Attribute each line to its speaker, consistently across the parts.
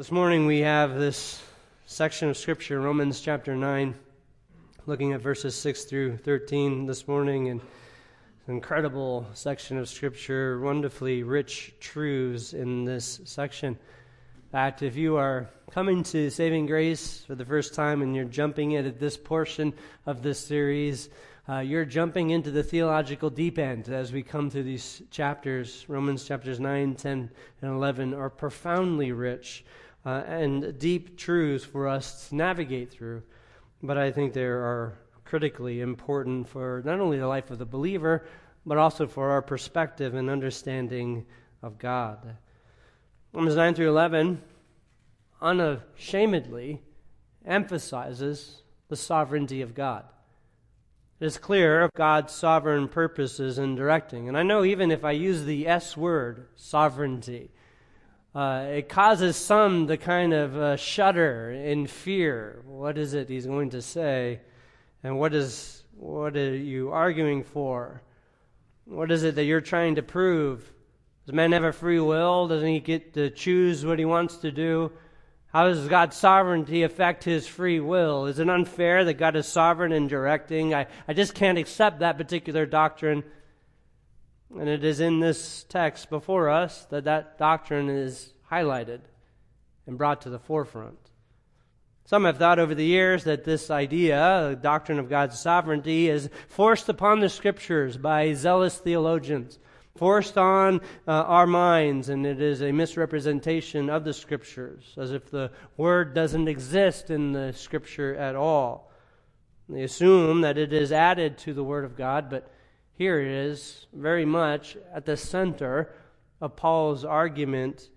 Speaker 1: This morning we have this section of Scripture, Romans chapter 9, looking at verses 6 through 13 this morning. And an incredible section of Scripture, wonderfully rich truths in this section. In fact, if you are coming to Saving Grace for the first time and you're jumping in at this portion of this series, uh, you're jumping into the theological deep end as we come through these chapters. Romans chapters 9, 10, and 11 are profoundly rich uh, and deep truths for us to navigate through. But I think they are critically important for not only the life of the believer, but also for our perspective and understanding of God. Romans 9 through 11 unashamedly emphasizes the sovereignty of God. It is clear of God's sovereign purposes in directing. And I know even if I use the S word, sovereignty, uh, it causes some to kind of uh, shudder in fear. What is it he's going to say? And what is what are you arguing for? What is it that you're trying to prove? Does man have a free will? Doesn't he get to choose what he wants to do? How does God's sovereignty affect his free will? Is it unfair that God is sovereign in directing? I, I just can't accept that particular doctrine. And it is in this text before us that that doctrine is highlighted and brought to the forefront. Some have thought over the years that this idea, the doctrine of God's sovereignty, is forced upon the scriptures by zealous theologians, forced on uh, our minds, and it is a misrepresentation of the scriptures, as if the word doesn't exist in the scripture at all. They assume that it is added to the word of God, but here it is very much at the center of Paul's argument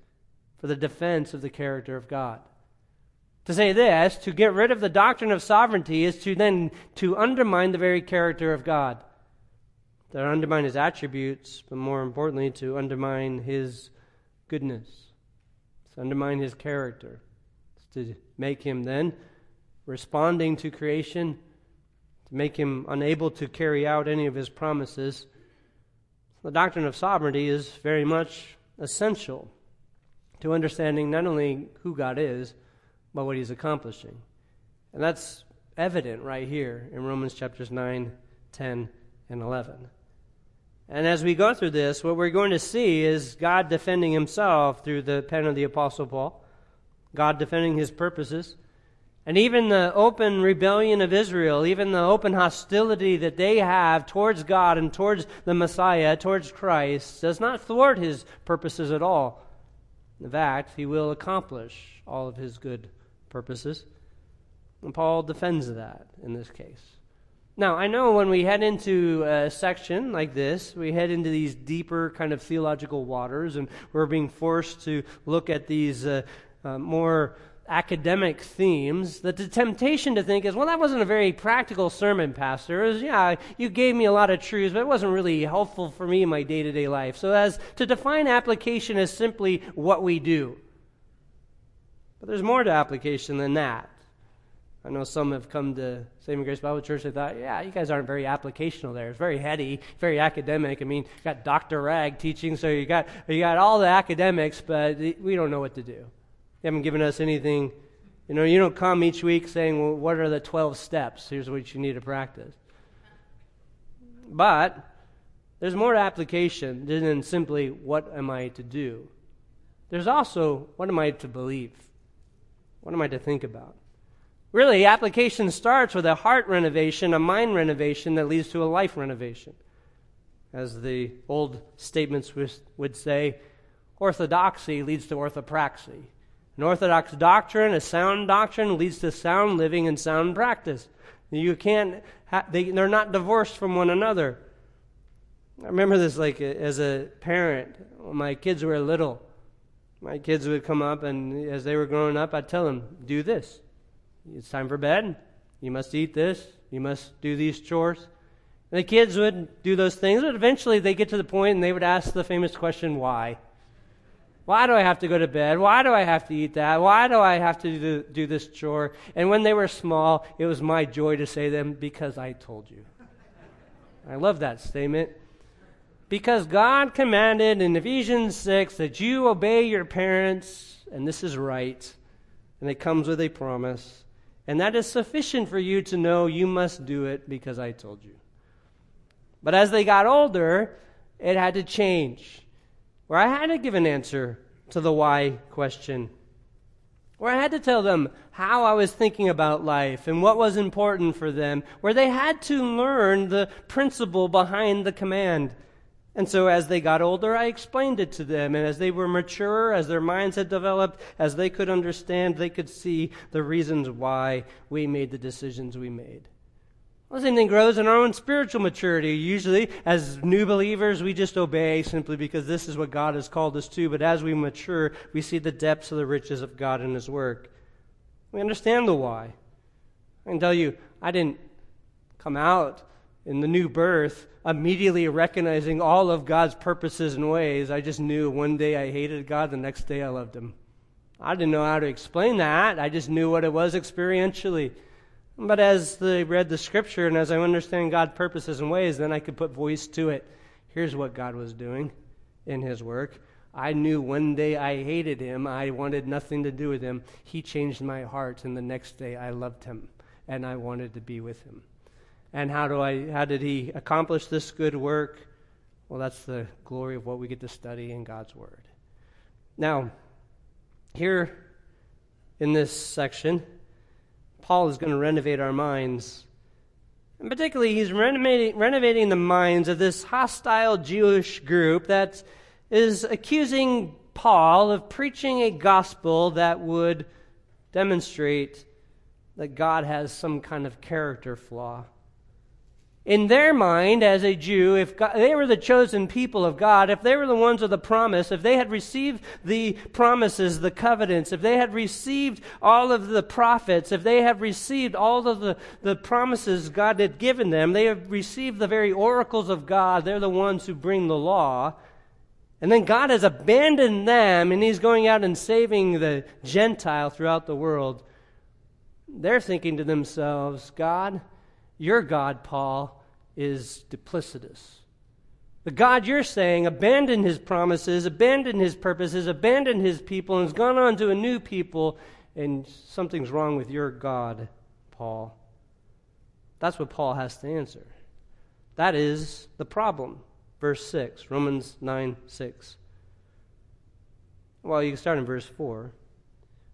Speaker 1: for the defense of the character of God. To say this, to get rid of the doctrine of sovereignty is to then to undermine the very character of God. To undermine his attributes, but more importantly, to undermine his goodness. To undermine his character. To make him then responding to creation make him unable to carry out any of his promises. The doctrine of sovereignty is very much essential to understanding not only who God is, but what he's accomplishing. And that's evident right here in Romans chapters 9, 10, and 11. And as we go through this, what we're going to see is God defending himself through the pen of the Apostle Paul, God defending his purposes, and even the open rebellion of Israel, even the open hostility that they have towards God and towards the Messiah, towards Christ, does not thwart his purposes at all. In fact, he will accomplish all of his good purposes. And Paul defends that in this case. Now, I know when we head into a section like this, we head into these deeper kind of theological waters, and we're being forced to look at these uh, uh, more academic themes, that the temptation to think is, well, that wasn't a very practical sermon, Pastor. It was, yeah, you gave me a lot of truths, but it wasn't really helpful for me in my day to day life. So, as to define application as simply what we do. But there's more to application than that. I know some have come to Saving Grace Bible Church. They thought, yeah, you guys aren't very applicational there. It's very heady, very academic. I mean, you got Dr. Rag teaching, so you got you got all the academics, but we don't know what to do. You haven't given us anything. You know, you don't come each week saying, well, what are the 12 steps? Here's what you need to practice. But there's more application than simply, what am I to do? There's also, what am I to believe? What am I to think about? Really, application starts with a heart renovation, a mind renovation that leads to a life renovation. As the old statements would say, orthodoxy leads to orthopraxy. An orthodox doctrine, a sound doctrine, leads to sound living and sound practice. You can't, ha- they, they're not divorced from one another. I remember this like as a parent, when my kids were little. My kids would come up, and as they were growing up, I'd tell them, do this. It's time for bed. You must eat this. You must do these chores. And the kids would do those things, but eventually they get to the point and they would ask the famous question, why? Why do I have to go to bed? Why do I have to eat that? Why do I have to do, do this chore? And when they were small, it was my joy to say them, because I told you. I love that statement. Because God commanded in Ephesians 6 that you obey your parents and this is right, and it comes with a promise. And that is sufficient for you to know you must do it because I told you. But as they got older, it had to change. Where I had to give an answer to the why question. Where I had to tell them how I was thinking about life and what was important for them. Where they had to learn the principle behind the command. And so as they got older, I explained it to them. And as they were mature, as their minds had developed, as they could understand, they could see the reasons why we made the decisions we made. Well, the same thing grows in our own spiritual maturity. Usually, as new believers, we just obey simply because this is what God has called us to. But as we mature, we see the depths of the riches of God and His work. We understand the why. I can tell you, I didn't come out in the new birth, immediately recognizing all of God's purposes and ways, I just knew one day I hated God, the next day I loved Him. I didn't know how to explain that. I just knew what it was experientially. But as I read the scripture and as I understand God's purposes and ways, then I could put voice to it. Here's what God was doing in His work. I knew one day I hated Him. I wanted nothing to do with Him. He changed my heart, and the next day I loved Him and I wanted to be with Him. And how do I how did he accomplish this good work? Well, that's the glory of what we get to study in God's word. Now, here in this section, Paul is going to renovate our minds. And particularly, he's renovating, renovating the minds of this hostile Jewish group that is accusing Paul of preaching a gospel that would demonstrate that God has some kind of character flaw in their mind as a Jew, if God, they were the chosen people of God, if they were the ones of the promise, if they had received the promises, the covenants, if they had received all of the prophets, if they have received all of the, the promises God had given them, they have received the very oracles of God, they're the ones who bring the law. And then God has abandoned them and He's going out and saving the Gentile throughout the world. They're thinking to themselves, God, your God, Paul, is duplicitous. The God you're saying abandoned his promises, abandoned his purposes, abandoned his people, and has gone on to a new people, and something's wrong with your God, Paul. That's what Paul has to answer. That is the problem. Verse 6, Romans 9 6. Well, you can start in verse 4.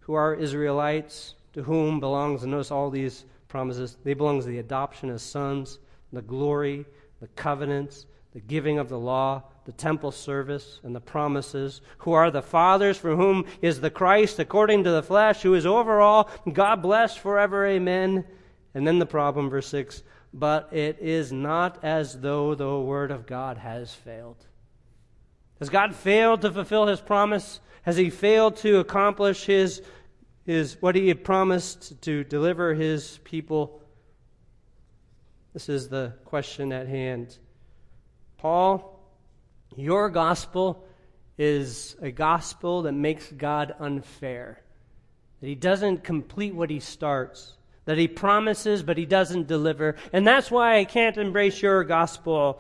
Speaker 1: Who are Israelites, to whom belongs, and notice all these promises. They belong to the adoption as sons, the glory, the covenants, the giving of the law, the temple service, and the promises, who are the fathers, for whom is the Christ according to the flesh, who is over all, God bless forever, amen. And then the problem, verse 6 But it is not as though the word of God has failed. Has God failed to fulfill his promise? Has he failed to accomplish his his, what he had promised to deliver his people? This is the question at hand. Paul, your gospel is a gospel that makes God unfair. That he doesn't complete what he starts. That he promises, but he doesn't deliver. And that's why I can't embrace your gospel.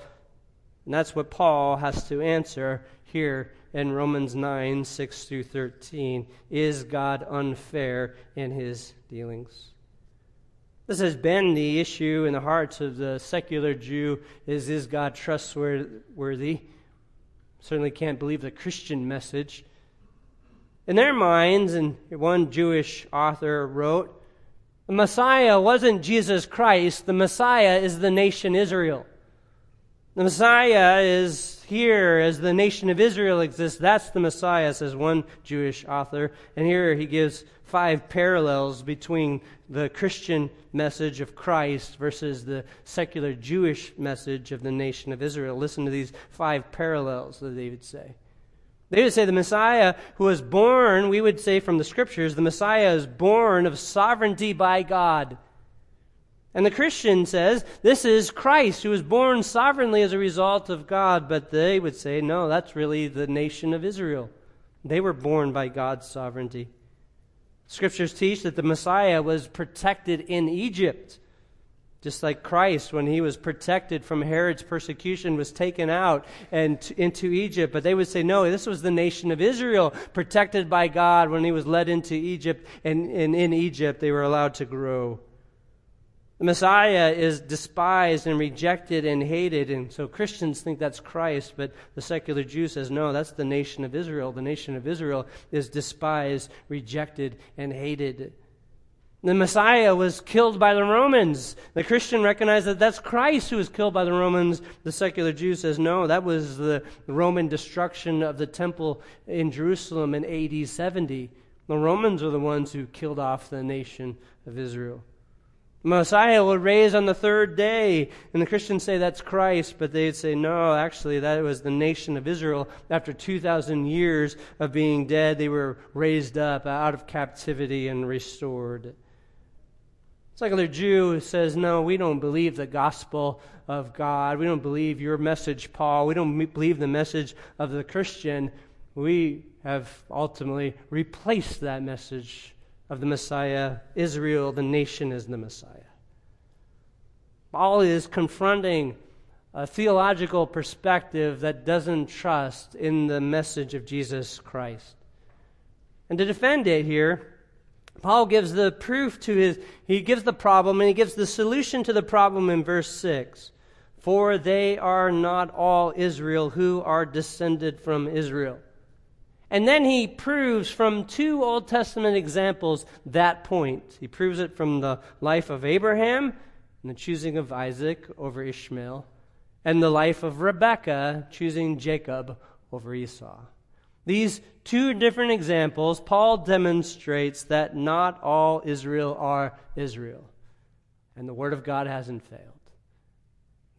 Speaker 1: And that's what Paul has to answer here in Romans 9 6 through 13. Is God unfair in his dealings? This has been the issue in the hearts of the secular Jew is is God trustworthy? Certainly can't believe the Christian message. In their minds, and one Jewish author wrote, the Messiah wasn't Jesus Christ, the Messiah is the nation Israel. The Messiah is here as the nation of Israel exists. That's the Messiah, says one Jewish author. And here he gives five parallels between the Christian message of Christ versus the secular Jewish message of the nation of Israel. Listen to these five parallels that they would say. They would say the Messiah who was born, we would say from the scriptures, the Messiah is born of sovereignty by God. And the Christian says this is Christ who was born sovereignly as a result of God, but they would say, no, that's really the nation of Israel. They were born by God's sovereignty. Scriptures teach that the Messiah was protected in Egypt. Just like Christ, when he was protected from Herod's persecution, was taken out and t- into Egypt. But they would say, no, this was the nation of Israel, protected by God when he was led into Egypt. And, and in Egypt, they were allowed to grow. The Messiah is despised and rejected and hated. And so Christians think that's Christ, but the secular Jew says, no, that's the nation of Israel. The nation of Israel is despised, rejected, and hated. The Messiah was killed by the Romans. The Christian recognizes that that's Christ who was killed by the Romans. The secular Jew says, no, that was the Roman destruction of the temple in Jerusalem in AD 70. The Romans are the ones who killed off the nation of Israel. Messiah will raise on the third day. And the Christians say that's Christ, but they'd say, no, actually, that was the nation of Israel. After 2,000 years of being dead, they were raised up out of captivity and restored. Secular like Jew says, no, we don't believe the gospel of God. We don't believe your message, Paul. We don't believe the message of the Christian. We have ultimately replaced that message of the Messiah. Israel, the nation, is the Messiah. Paul is confronting a theological perspective that doesn't trust in the message of Jesus Christ. And to defend it here, Paul gives the proof to his, he gives the problem and he gives the solution to the problem in verse 6. For they are not all Israel who are descended from Israel. And then he proves from two Old Testament examples that point. He proves it from the life of Abraham and the choosing of Isaac over Ishmael, and the life of Rebekah choosing Jacob over Esau. These two different examples, Paul demonstrates that not all Israel are Israel. And the Word of God hasn't failed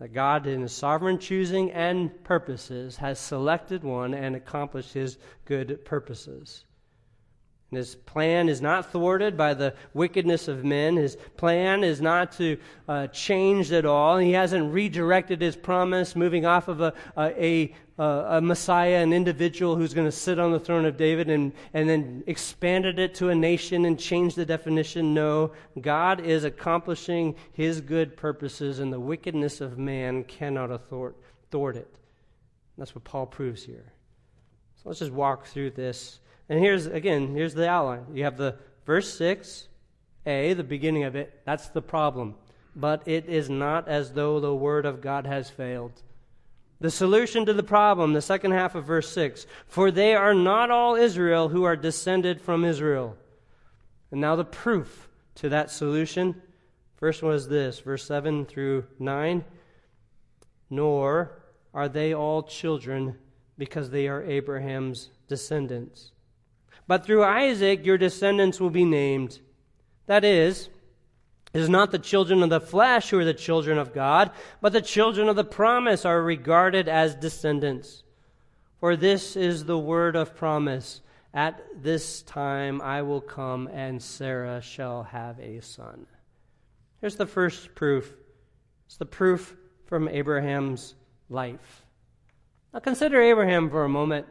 Speaker 1: that God, in his sovereign choosing and purposes, has selected one and accomplished his good purposes. And his plan is not thwarted by the wickedness of men. His plan is not to uh, change at all. He hasn't redirected his promise, moving off of a, a, a, a Messiah, an individual who's going to sit on the throne of David, and, and then expanded it to a nation and changed the definition. No, God is accomplishing his good purposes, and the wickedness of man cannot thwart, thwart it. That's what Paul proves here. So let's just walk through this and here's, again, here's the outline. You have the verse 6, A, the beginning of it. That's the problem. But it is not as though the word of God has failed. The solution to the problem, the second half of verse 6 For they are not all Israel who are descended from Israel. And now the proof to that solution. First was this, verse 7 through 9. Nor are they all children because they are Abraham's descendants. But through Isaac your descendants will be named. That is, it is not the children of the flesh who are the children of God, but the children of the promise are regarded as descendants. For this is the word of promise. At this time I will come, and Sarah shall have a son. Here's the first proof it's the proof from Abraham's life. Now consider Abraham for a moment.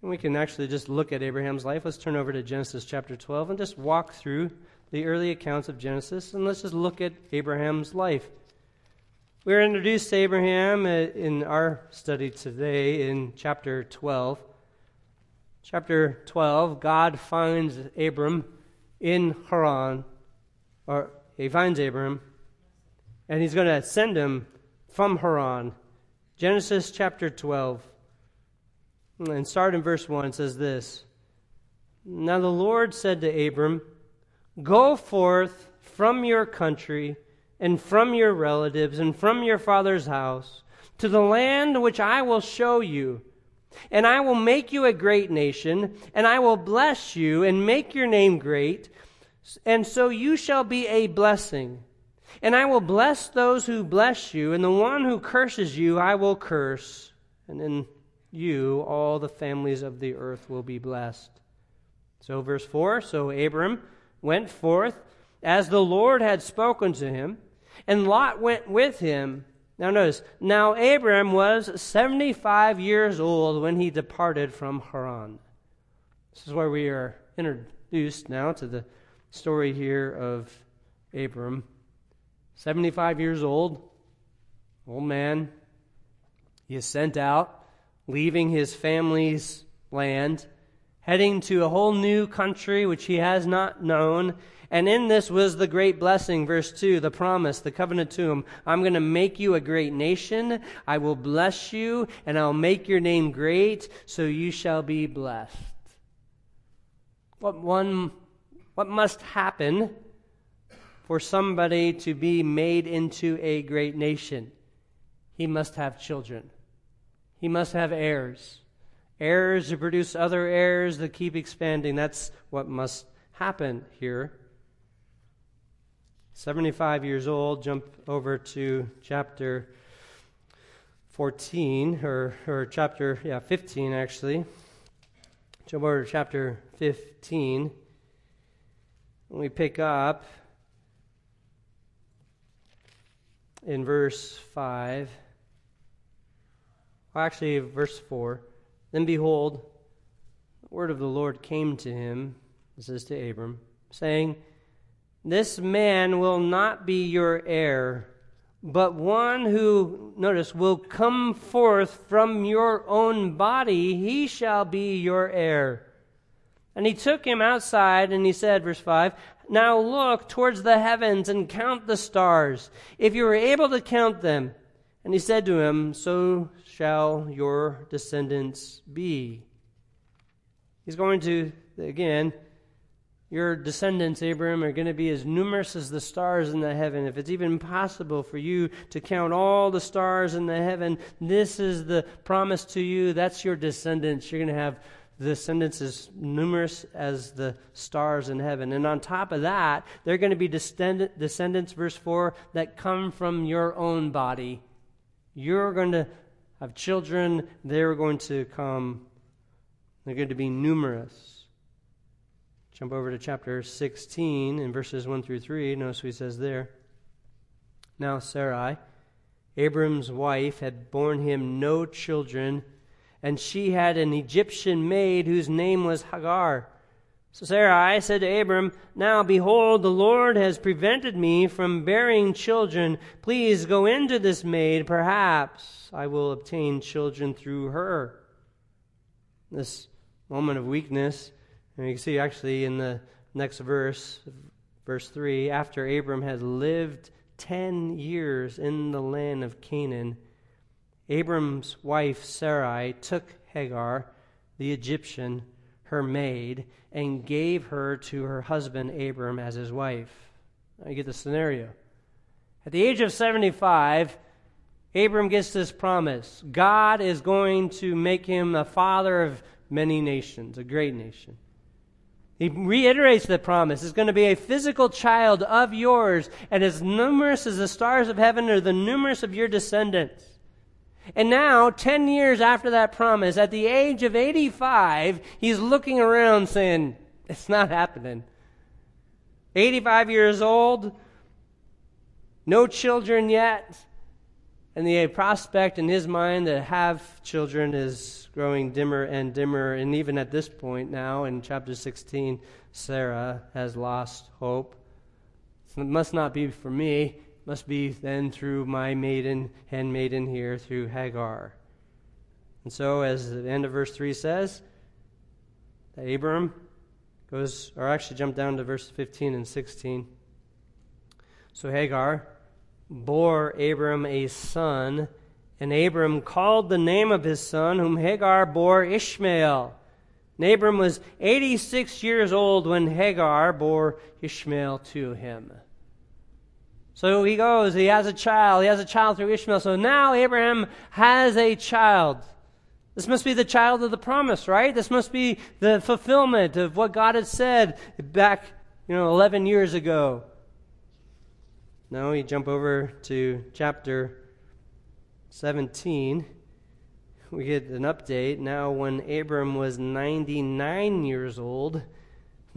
Speaker 1: And we can actually just look at Abraham's life. Let's turn over to Genesis chapter 12 and just walk through the early accounts of Genesis and let's just look at Abraham's life. We are introduced to Abraham uh, in our study today in chapter 12. Chapter 12, God finds Abram in Haran, or he finds Abram, and he's going to send him from Haran. Genesis chapter 12. And start in verse 1 it says this Now the Lord said to Abram, Go forth from your country and from your relatives and from your father's house to the land which I will show you. And I will make you a great nation, and I will bless you and make your name great, and so you shall be a blessing. And I will bless those who bless you, and the one who curses you I will curse. And then you, all the families of the earth will be blessed. So, verse 4 So Abram went forth as the Lord had spoken to him, and Lot went with him. Now, notice, now Abram was 75 years old when he departed from Haran. This is where we are introduced now to the story here of Abram. 75 years old, old man. He is sent out, leaving his family's land, heading to a whole new country which he has not known. And in this was the great blessing, verse 2, the promise, the covenant to him. I'm going to make you a great nation. I will bless you, and I'll make your name great, so you shall be blessed. What one, what must happen for somebody to be made into a great nation, he must have children. He must have heirs. Heirs to produce other heirs that keep expanding. That's what must happen here. 75 years old, jump over to chapter 14, or, or chapter, yeah, 15 actually. Jump over to chapter 15. And We pick up in verse 5. Well, actually, verse 4. Then behold, the word of the Lord came to him, this is to Abram, saying, This man will not be your heir, but one who, notice, will come forth from your own body, he shall be your heir. And he took him outside, and he said, verse 5, now look towards the heavens and count the stars, if you are able to count them. And he said to him, So shall your descendants be. He's going to, again, your descendants, Abraham, are going to be as numerous as the stars in the heaven. If it's even possible for you to count all the stars in the heaven, this is the promise to you. That's your descendants. You're going to have descendants as numerous as the stars in heaven. And on top of that, they're going to be descendants, verse 4, that come from your own body. You're going to have children, they're going to come, they're going to be numerous. Jump over to chapter 16 in verses 1 through 3. Notice what he says there. Now, Sarai, Abram's wife, had borne him no children and she had an Egyptian maid whose name was Hagar. So Sarai said to Abram, Now behold, the Lord has prevented me from bearing children. Please go into this maid. Perhaps I will obtain children through her. This moment of weakness, and you can see actually in the next verse, verse 3, after Abram had lived 10 years in the land of Canaan, Abram's wife Sarai took Hagar, the Egyptian, her maid, and gave her to her husband Abram as his wife. Now you get the scenario. At the age of 75, Abram gets this promise God is going to make him a father of many nations, a great nation. He reiterates the promise. It's going to be a physical child of yours, and as numerous as the stars of heaven are the numerous of your descendants. And now, 10 years after that promise, at the age of 85, he's looking around saying, It's not happening. 85 years old, no children yet, and the prospect in his mind to have children is growing dimmer and dimmer. And even at this point now, in chapter 16, Sarah has lost hope. It must not be for me must be then through my maiden, handmaiden here, through Hagar. And so, as the end of verse 3 says, that Abram goes, or actually jump down to verse 15 and 16. So Hagar bore Abram a son, and Abram called the name of his son, whom Hagar bore Ishmael. And Abram was 86 years old when Hagar bore Ishmael to him. So he goes, he has a child. He has a child through Ishmael. So now Abraham has a child. This must be the child of the promise, right? This must be the fulfillment of what God had said back, you know, 11 years ago. Now we jump over to chapter 17. We get an update. Now, when Abram was 99 years old,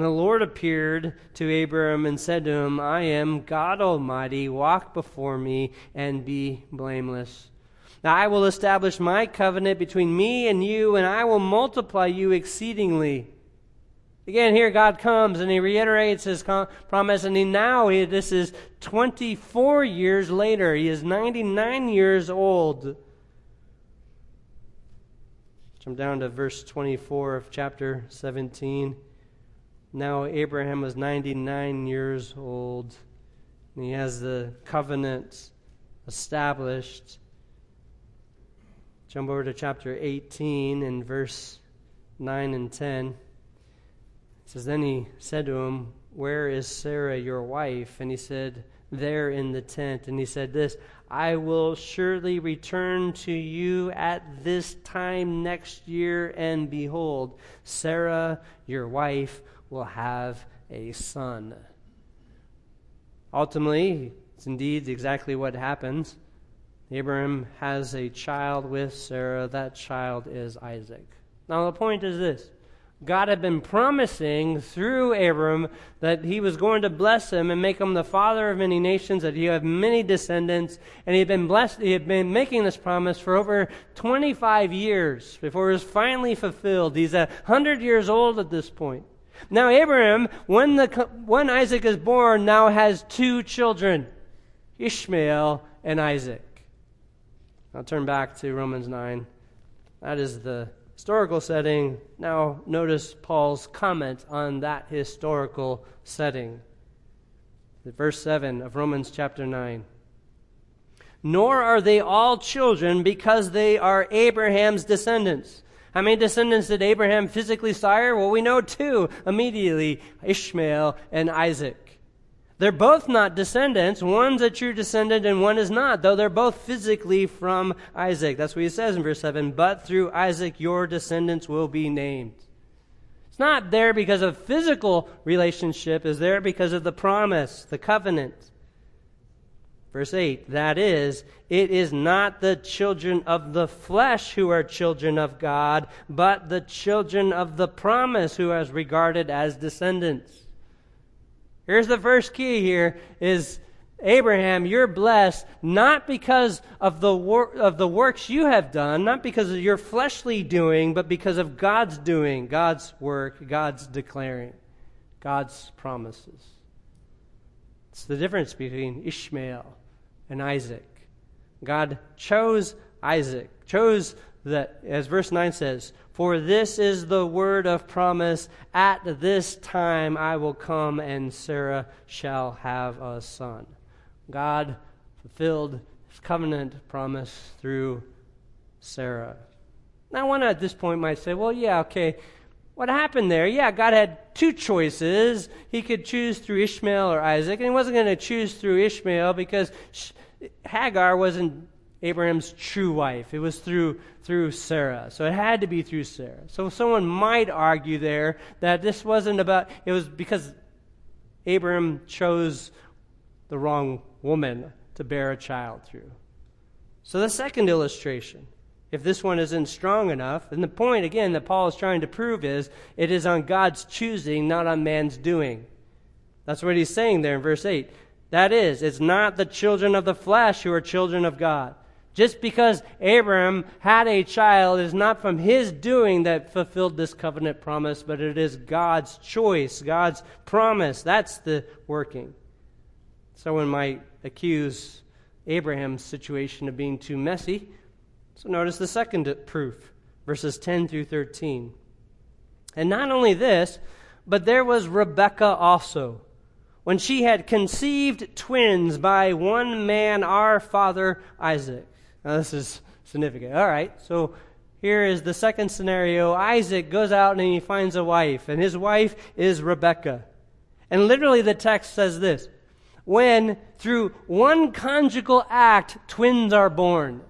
Speaker 1: and the Lord appeared to Abram and said to him, I am God Almighty. Walk before me and be blameless. Now I will establish my covenant between me and you, and I will multiply you exceedingly. Again, here God comes and he reiterates his com- promise, and he now, he, this is 24 years later. He is 99 years old. Jump down to verse 24 of chapter 17. Now Abraham was 99 years old, and he has the covenant established. Jump over to chapter 18 and verse 9 and 10. It says, Then he said to him, Where is Sarah your wife? And he said, There in the tent. And he said, This, I will surely return to you at this time next year, and behold, Sarah your wife will have a son. Ultimately, it's indeed exactly what happens. Abraham has a child with Sarah. That child is Isaac. Now, the point is this God had been promising through Abram that he was going to bless him and make him the father of many nations, that he have many descendants, and he had been blessed, he had been making this promise for over 25 years before it was finally fulfilled. He's a hundred years old at this point. Now, Abraham, when, the, when Isaac is born, now has two children Ishmael and Isaac. I'll turn back to Romans 9. That is the historical setting. Now, notice Paul's comment on that historical setting. Verse 7 of Romans chapter 9. Nor are they all children because they are Abraham's descendants. How many descendants did Abraham physically sire? Well, we know two immediately Ishmael and Isaac. They're both not descendants. One's a true descendant and one is not, though they're both physically from Isaac. That's what he says in verse 7. But through Isaac your descendants will be named. It's not there because of physical relationship, it's there because of the promise, the covenant. Verse 8, that is, it is not the children of the flesh who are children of God, but the children of the promise who are regarded as descendants. Here's the first key here is Abraham, you're blessed not because of the, wor- of the works you have done, not because of your fleshly doing, but because of God's doing, God's work, God's declaring, God's promises. It's the difference between Ishmael and Isaac. God chose Isaac, chose that, as verse 9 says, For this is the word of promise, at this time I will come, and Sarah shall have a son. God fulfilled his covenant promise through Sarah. Now, one at this point might say, well, yeah, okay, what happened there? Yeah, God had two choices. He could choose through Ishmael or Isaac, and he wasn't going to choose through Ishmael because Hagar wasn't Abraham's true wife. It was through, through Sarah. So it had to be through Sarah. So someone might argue there that this wasn't about, it was because Abraham chose the wrong woman to bear a child through. So the second illustration, if this one isn't strong enough, and the point again that Paul is trying to prove is it is on God's choosing, not on man's doing. That's what he's saying there in verse 8. That is, it's not the children of the flesh who are children of God. Just because Abraham had a child is not from his doing that fulfilled this covenant promise, but it is God's choice, God's promise. That's the working. Someone might accuse Abraham's situation of being too messy. So notice the second proof, verses 10 through 13. And not only this, but there was Rebekah also when she had conceived twins by one man, our father Isaac. Now, this is significant. All right, so here is the second scenario Isaac goes out and he finds a wife, and his wife is Rebecca. And literally, the text says this when through one conjugal act twins are born.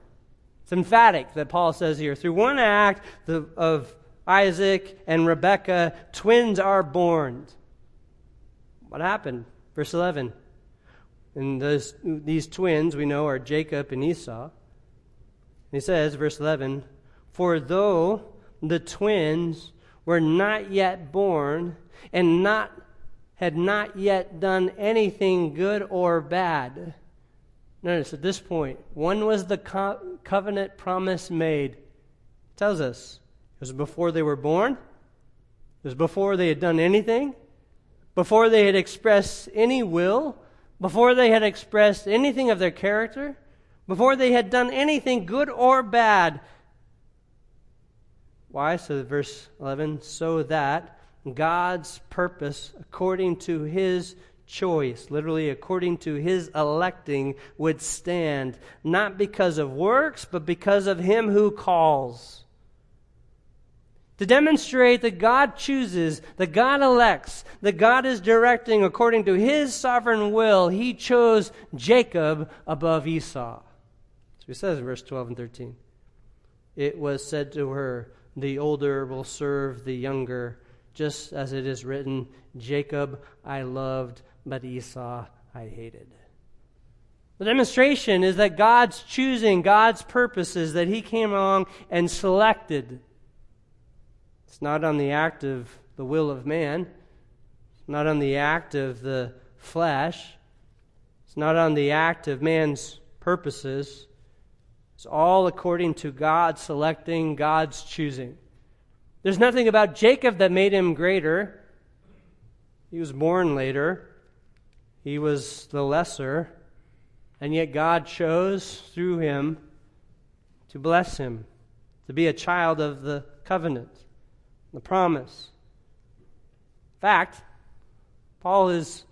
Speaker 1: It's emphatic that Paul says here. Through one act of Isaac and Rebecca, twins are born. What happened? Verse 11. And those, these twins we know are Jacob and Esau. He says, verse 11, For though the twins were not yet born and not had not yet done anything good or bad. Notice at this point, when was the co- covenant promise made? It tells us it was before they were born It was before they had done anything, before they had expressed any will, before they had expressed anything of their character, before they had done anything good or bad. Why? So, verse 11, so that God's purpose, according to his choice, literally according to his electing, would stand, not because of works, but because of him who calls. To demonstrate that God chooses, that God elects, that God is directing according to his sovereign will, he chose Jacob above Esau. So he says in verse 12 and 13. It was said to her, The older will serve the younger, just as it is written, Jacob I loved, but Esau I hated. The demonstration is that God's choosing, God's purposes, that He came along and selected. It's not on the act of the will of man, it's not on the act of the flesh, it's not on the act of man's purposes. It's all according to God selecting, God's choosing. There's nothing about Jacob that made him greater. He was born later. He was the lesser, and yet God chose through him to bless him, to be a child of the covenant, the promise. In fact, Paul is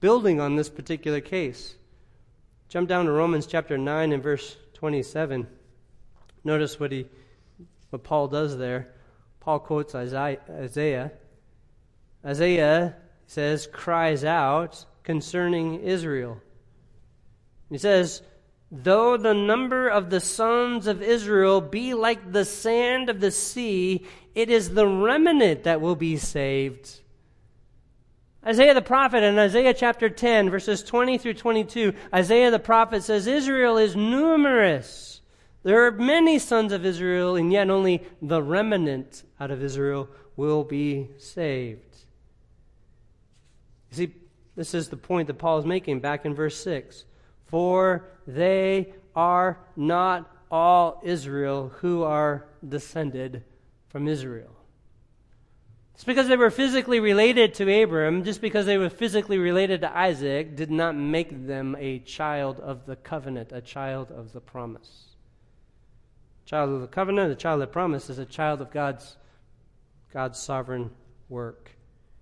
Speaker 1: building on this particular case. Jump down to Romans chapter 9 and verse 27. Notice what he what Paul does there. Paul quotes Isaiah. Isaiah says, cries out concerning Israel. He says, Though the number of the sons of Israel be like the sand of the sea, it is the remnant that will be saved. Isaiah the prophet in Isaiah chapter 10, verses 20 through 22, Isaiah the prophet says, Israel is numerous. There are many sons of Israel, and yet only the remnant out of Israel will be saved. See, this is the point that Paul is making back in verse 6. For they are not all Israel who are descended from Israel. Just because they were physically related to Abram, just because they were physically related to Isaac, did not make them a child of the covenant, a child of the promise. Child of the covenant, a child of the promise is a child of God's, God's sovereign work,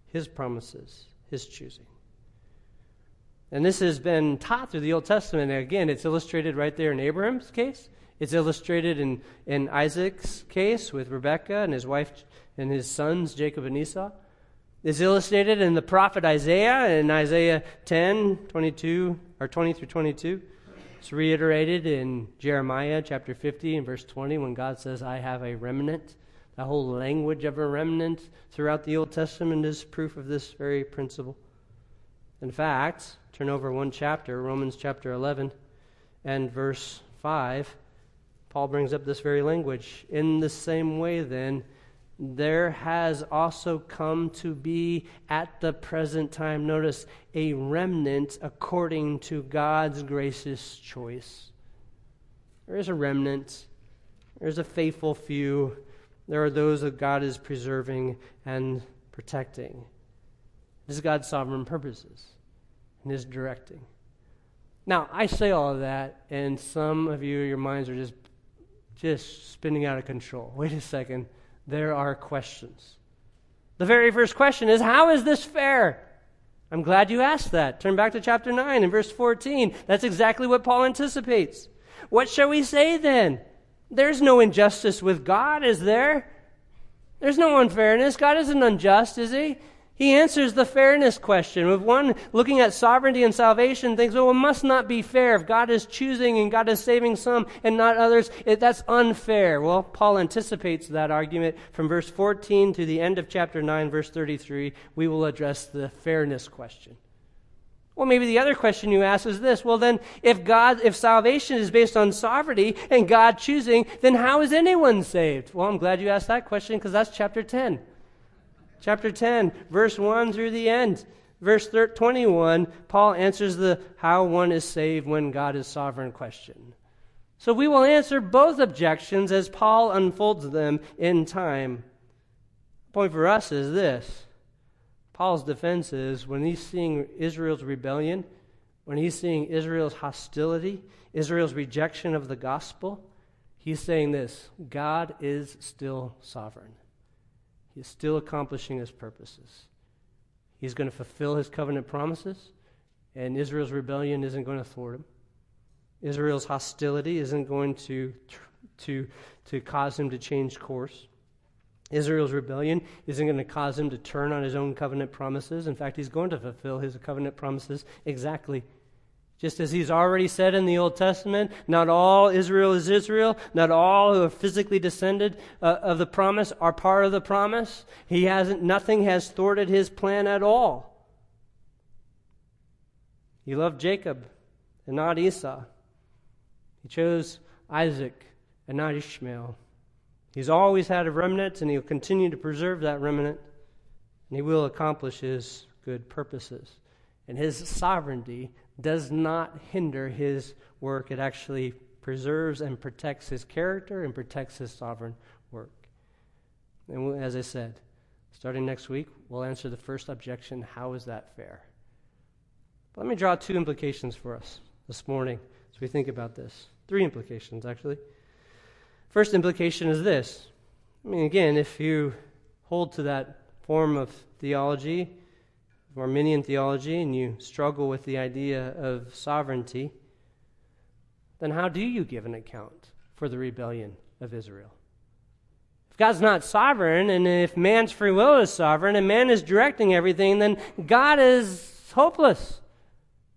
Speaker 1: His promises his choosing. And this has been taught through the Old Testament. And again, it's illustrated right there in Abraham's case. It's illustrated in, in Isaac's case with Rebekah and his wife and his sons, Jacob and Esau. It's illustrated in the prophet Isaiah in Isaiah 10, 22, or 20 through 22. It's reiterated in Jeremiah chapter 50 and verse 20 when God says, I have a remnant the whole language of a remnant throughout the Old Testament is proof of this very principle. In fact, turn over one chapter, Romans chapter 11 and verse 5. Paul brings up this very language. In the same way, then, there has also come to be at the present time, notice, a remnant according to God's gracious choice. There is a remnant, there's a faithful few there are those that God is preserving and protecting. This is God's sovereign purposes and His directing. Now, I say all of that, and some of you, your minds are just just spinning out of control. Wait a second. There are questions. The very first question is How is this fair? I'm glad you asked that. Turn back to chapter 9 and verse 14. That's exactly what Paul anticipates. What shall we say then? There's no injustice with God, is there? There's no unfairness. God isn't unjust, is he? He answers the fairness question. With one looking at sovereignty and salvation, thinks, well, it must not be fair. If God is choosing and God is saving some and not others, it, that's unfair. Well, Paul anticipates that argument from verse 14 to the end of chapter 9, verse 33. We will address the fairness question. Well, maybe the other question you ask is this. Well, then, if God, if salvation is based on sovereignty and God choosing, then how is anyone saved? Well, I'm glad you asked that question because that's chapter 10. Chapter 10, verse 1 through the end. Verse 21, Paul answers the how one is saved when God is sovereign question. So we will answer both objections as Paul unfolds them in time. point for us is this Paul's defense is when he's seeing Israel's rebellion, when he's seeing Israel's hostility, Israel's rejection of the gospel, he's saying this God is still sovereign. He is still accomplishing his purposes. He's going to fulfill his covenant promises, and Israel's rebellion isn't going to thwart him. Israel's hostility isn't going to, to, to cause him to change course. Israel's rebellion isn't going to cause him to turn on his own covenant promises. In fact, he's going to fulfill his covenant promises exactly. Just as he's already said in the Old Testament, not all Israel is Israel, not all who are physically descended uh, of the promise are part of the promise. He hasn't, nothing has thwarted his plan at all. He loved Jacob and not Esau. He chose Isaac and not Ishmael. He's always had a remnant, and he'll continue to preserve that remnant, and he will accomplish his good purposes. And his sovereignty does not hinder his work, it actually preserves and protects his character and protects his sovereign work. And as I said, starting next week, we'll answer the first objection how is that fair? Let me draw two implications for us this morning as we think about this. Three implications, actually. First implication is this. I mean, again, if you hold to that form of theology, Arminian theology, and you struggle with the idea of sovereignty, then how do you give an account for the rebellion of Israel? If God's not sovereign, and if man's free will is sovereign, and man is directing everything, then God is hopeless,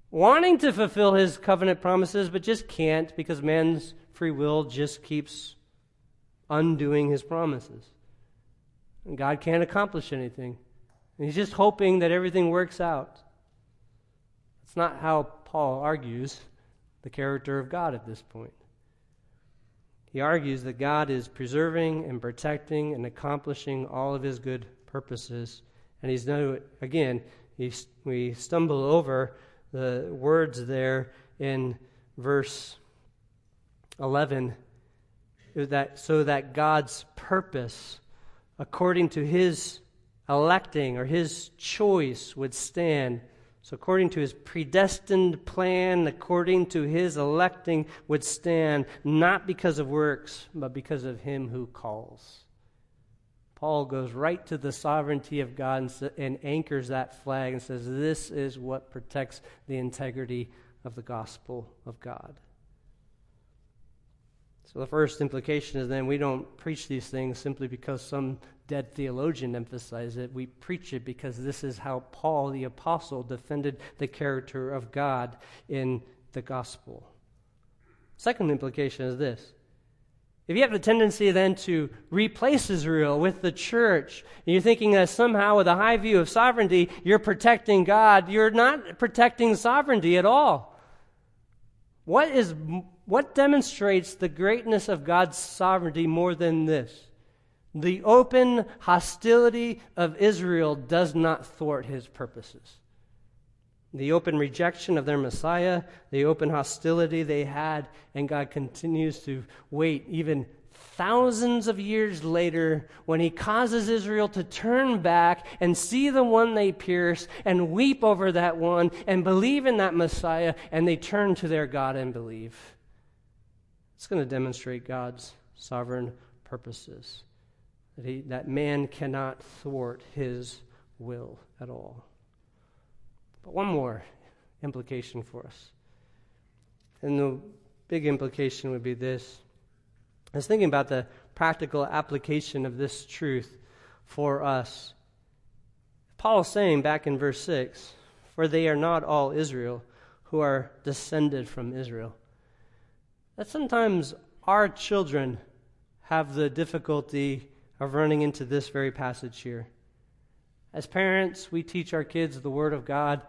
Speaker 1: wanting to fulfill his covenant promises, but just can't because man's free will just keeps undoing his promises. And God can't accomplish anything. And he's just hoping that everything works out. That's not how Paul argues the character of God at this point. He argues that God is preserving and protecting and accomplishing all of his good purposes. And he's no, again, he's, we stumble over the words there in verse 11 that, so that God's purpose, according to his electing or his choice, would stand. So, according to his predestined plan, according to his electing, would stand, not because of works, but because of him who calls. Paul goes right to the sovereignty of God and, and anchors that flag and says, This is what protects the integrity of the gospel of God. So the first implication is then we don't preach these things simply because some dead theologian emphasized it. We preach it because this is how Paul the apostle defended the character of God in the gospel. Second implication is this. If you have the tendency then to replace Israel with the church, and you're thinking that somehow with a high view of sovereignty, you're protecting God, you're not protecting sovereignty at all. What is what demonstrates the greatness of God's sovereignty more than this? The open hostility of Israel does not thwart his purposes. The open rejection of their Messiah, the open hostility they had, and God continues to wait even thousands of years later when he causes Israel to turn back and see the one they pierced and weep over that one and believe in that Messiah, and they turn to their God and believe. It's going to demonstrate God's sovereign purposes, that, he, that man cannot thwart his will at all. But one more implication for us. And the big implication would be this. I was thinking about the practical application of this truth for us. Paul is saying back in verse 6 For they are not all Israel who are descended from Israel that sometimes our children have the difficulty of running into this very passage here. As parents, we teach our kids the Word of God.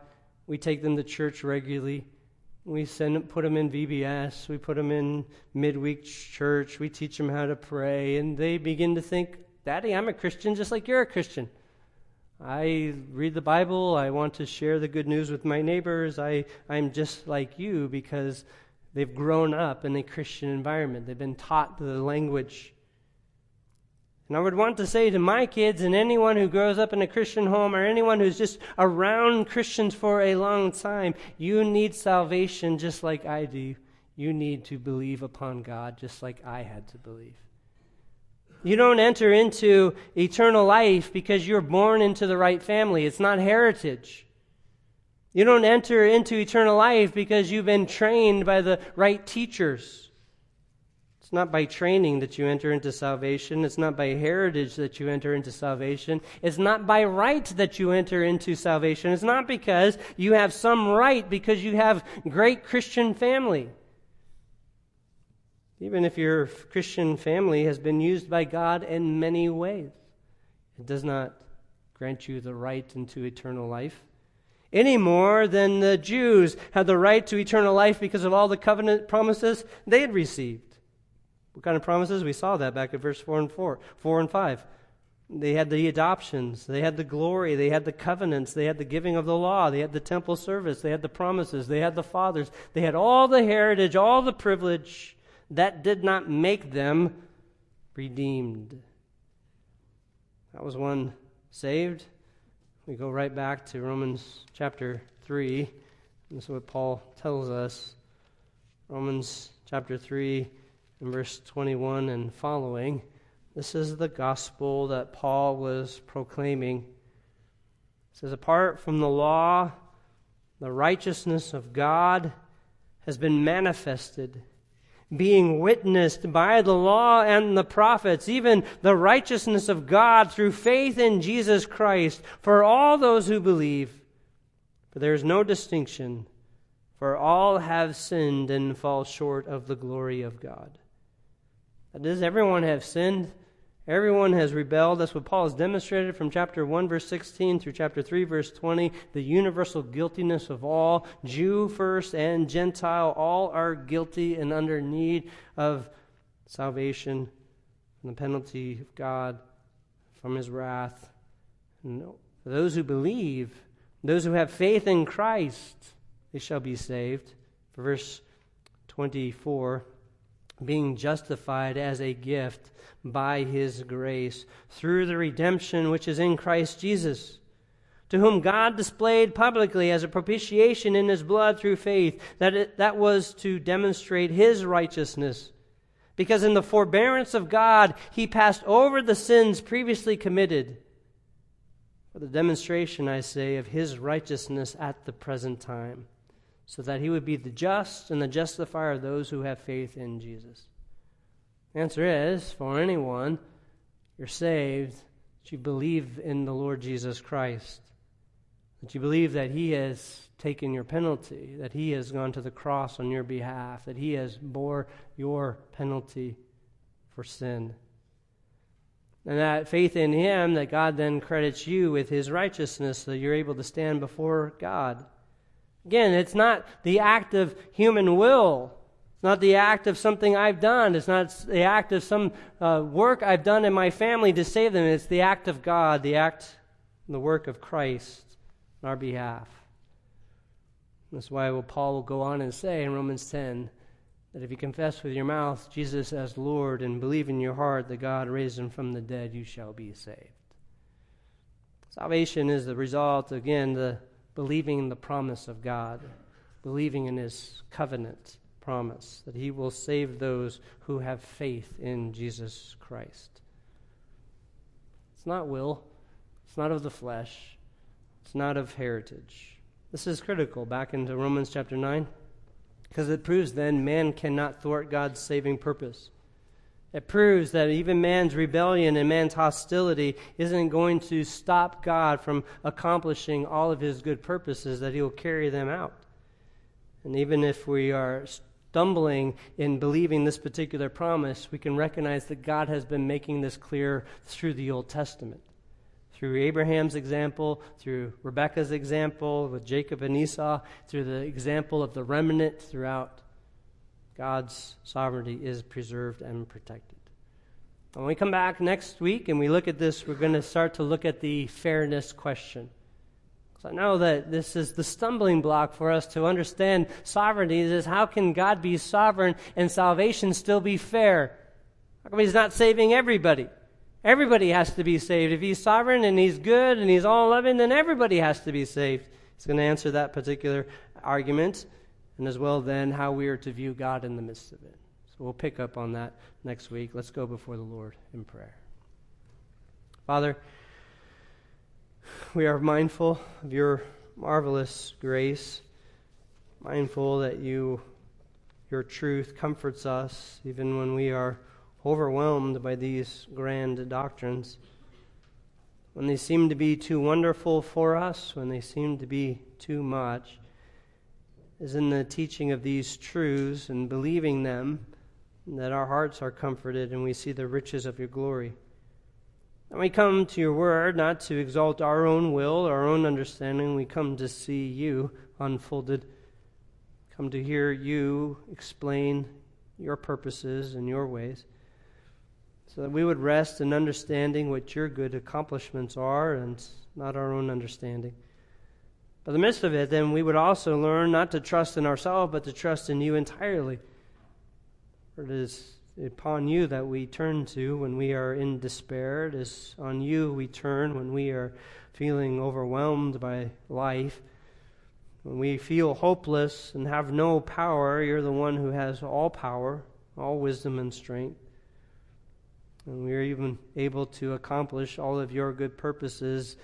Speaker 1: We take them to church regularly. We send put them in VBS. We put them in midweek church. We teach them how to pray, and they begin to think, "Daddy, I'm a Christian, just like you're a Christian. I read the Bible. I want to share the good news with my neighbors. I I'm just like you because They've grown up in a Christian environment, they've been taught the language. And I would want to say to my kids and anyone who grows up in a Christian home or anyone who's just around Christians for a long time, you need salvation just like I do. You need to believe upon God just like I had to believe. You don't enter into eternal life because you're born into the right family. It's not heritage. You don't enter into eternal life because you've been trained by the right teachers. It's not by training that you enter into salvation. It's not by heritage that you enter into salvation. It's not by right that you enter into salvation. It's not because you have some right because you have great Christian family. Even if your Christian family has been used by God in many ways, it does not grant you the right into eternal life. Any more than the Jews had the right to eternal life because of all the covenant promises they had received. What kind of promises? We saw that back at verse 4 and 4, 4 and 5. They had the adoptions, they had the glory, they had the covenants, they had the giving of the law, they had the temple service, they had the promises, they had the fathers, they had all the heritage, all the privilege that did not make them redeemed. That was one saved. We go right back to Romans chapter 3. This is what Paul tells us. Romans chapter 3 and verse 21 and following. This is the gospel that Paul was proclaiming. It says, Apart from the law, the righteousness of God has been manifested being witnessed by the law and the prophets, even the righteousness of God through faith in Jesus Christ for all those who believe. For there is no distinction, for all have sinned and fall short of the glory of God. Does everyone have sinned Everyone has rebelled. That's what Paul has demonstrated from chapter 1, verse 16 through chapter 3, verse 20. The universal guiltiness of all, Jew first and Gentile, all are guilty and under need of salvation from the penalty of God, from his wrath. And for those who believe, those who have faith in Christ, they shall be saved. For verse 24, being justified as a gift by his grace through the redemption which is in Christ Jesus, to whom God displayed publicly as a propitiation in his blood through faith, that it, that was to demonstrate his righteousness. Because in the forbearance of God, he passed over the sins previously committed. For the demonstration, I say, of his righteousness at the present time, so that he would be the just and the justifier of those who have faith in Jesus. The answer is for anyone, you're saved, that you believe in the Lord Jesus Christ, that you believe that He has taken your penalty, that He has gone to the cross on your behalf, that He has bore your penalty for sin. And that faith in Him, that God then credits you with His righteousness, so you're able to stand before God. Again, it's not the act of human will it's not the act of something I've done. It's not the act of some uh, work I've done in my family to save them. It's the act of God, the act, the work of Christ on our behalf. That's why Paul will go on and say in Romans 10 that if you confess with your mouth Jesus as Lord and believe in your heart that God raised him from the dead, you shall be saved. Salvation is the result, again, the believing in the promise of God, believing in his covenant promise that he will save those who have faith in Jesus Christ. It's not will, it's not of the flesh, it's not of heritage. This is critical back into Romans chapter 9 because it proves then man cannot thwart God's saving purpose. It proves that even man's rebellion and man's hostility isn't going to stop God from accomplishing all of his good purposes, that he will carry them out. And even if we are stumbling in believing this particular promise, we can recognize that God has been making this clear through the Old Testament. Through Abraham's example, through Rebekah's example, with Jacob and Esau, through the example of the remnant throughout, God's sovereignty is preserved and protected. When we come back next week and we look at this, we're going to start to look at the fairness question. So I know that this is the stumbling block for us to understand sovereignty is how can God be sovereign and salvation still be fair? How come he's not saving everybody? Everybody has to be saved. If he's sovereign and he's good and he's all loving, then everybody has to be saved. He's going to answer that particular argument, and as well then how we are to view God in the midst of it. So we'll pick up on that next week. Let's go before the Lord in prayer. Father, we are mindful of your marvelous grace, mindful that you your truth comforts us even when we are overwhelmed by these grand doctrines. When they seem to be too wonderful for us, when they seem to be too much, is in the teaching of these truths and believing them that our hearts are comforted and we see the riches of your glory. And we come to your word not to exalt our own will, our own understanding. We come to see you unfolded, come to hear you explain your purposes and your ways, so that we would rest in understanding what your good accomplishments are and not our own understanding. In the midst of it, then we would also learn not to trust in ourselves, but to trust in you entirely. For it is upon you that we turn to when we are in despair. It is on you we turn when we are feeling overwhelmed by life. When we feel hopeless and have no power, you're the one who has all power, all wisdom and strength. And we are even able to accomplish all of your good purposes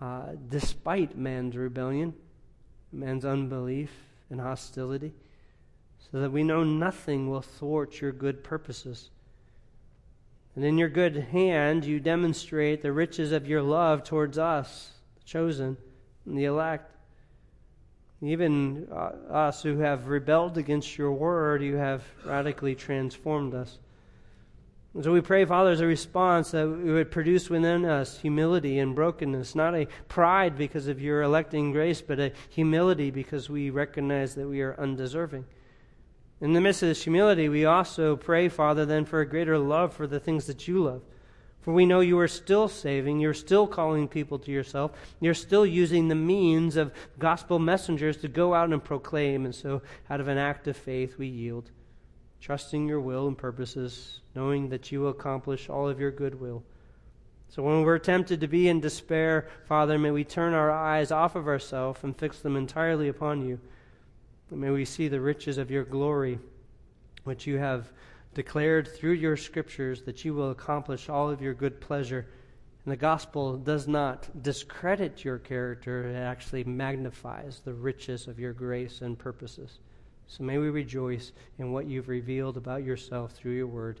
Speaker 1: uh, despite man's rebellion, man's unbelief and hostility so that we know nothing will thwart your good purposes. And in your good hand, you demonstrate the riches of your love towards us, the chosen, and the elect. Even uh, us who have rebelled against your word, you have radically transformed us. And so we pray, Father, as a response that it would produce within us humility and brokenness, not a pride because of your electing grace, but a humility because we recognize that we are undeserving. In the midst of this humility, we also pray, Father, then for a greater love for the things that you love. For we know you are still saving, you're still calling people to yourself, you're still using the means of gospel messengers to go out and proclaim. And so, out of an act of faith, we yield, trusting your will and purposes, knowing that you will accomplish all of your good will. So, when we're tempted to be in despair, Father, may we turn our eyes off of ourselves and fix them entirely upon you. And may we see the riches of your glory, which you have declared through your scriptures that you will accomplish all of your good pleasure. And the gospel does not discredit your character, it actually magnifies the riches of your grace and purposes. So may we rejoice in what you've revealed about yourself through your word.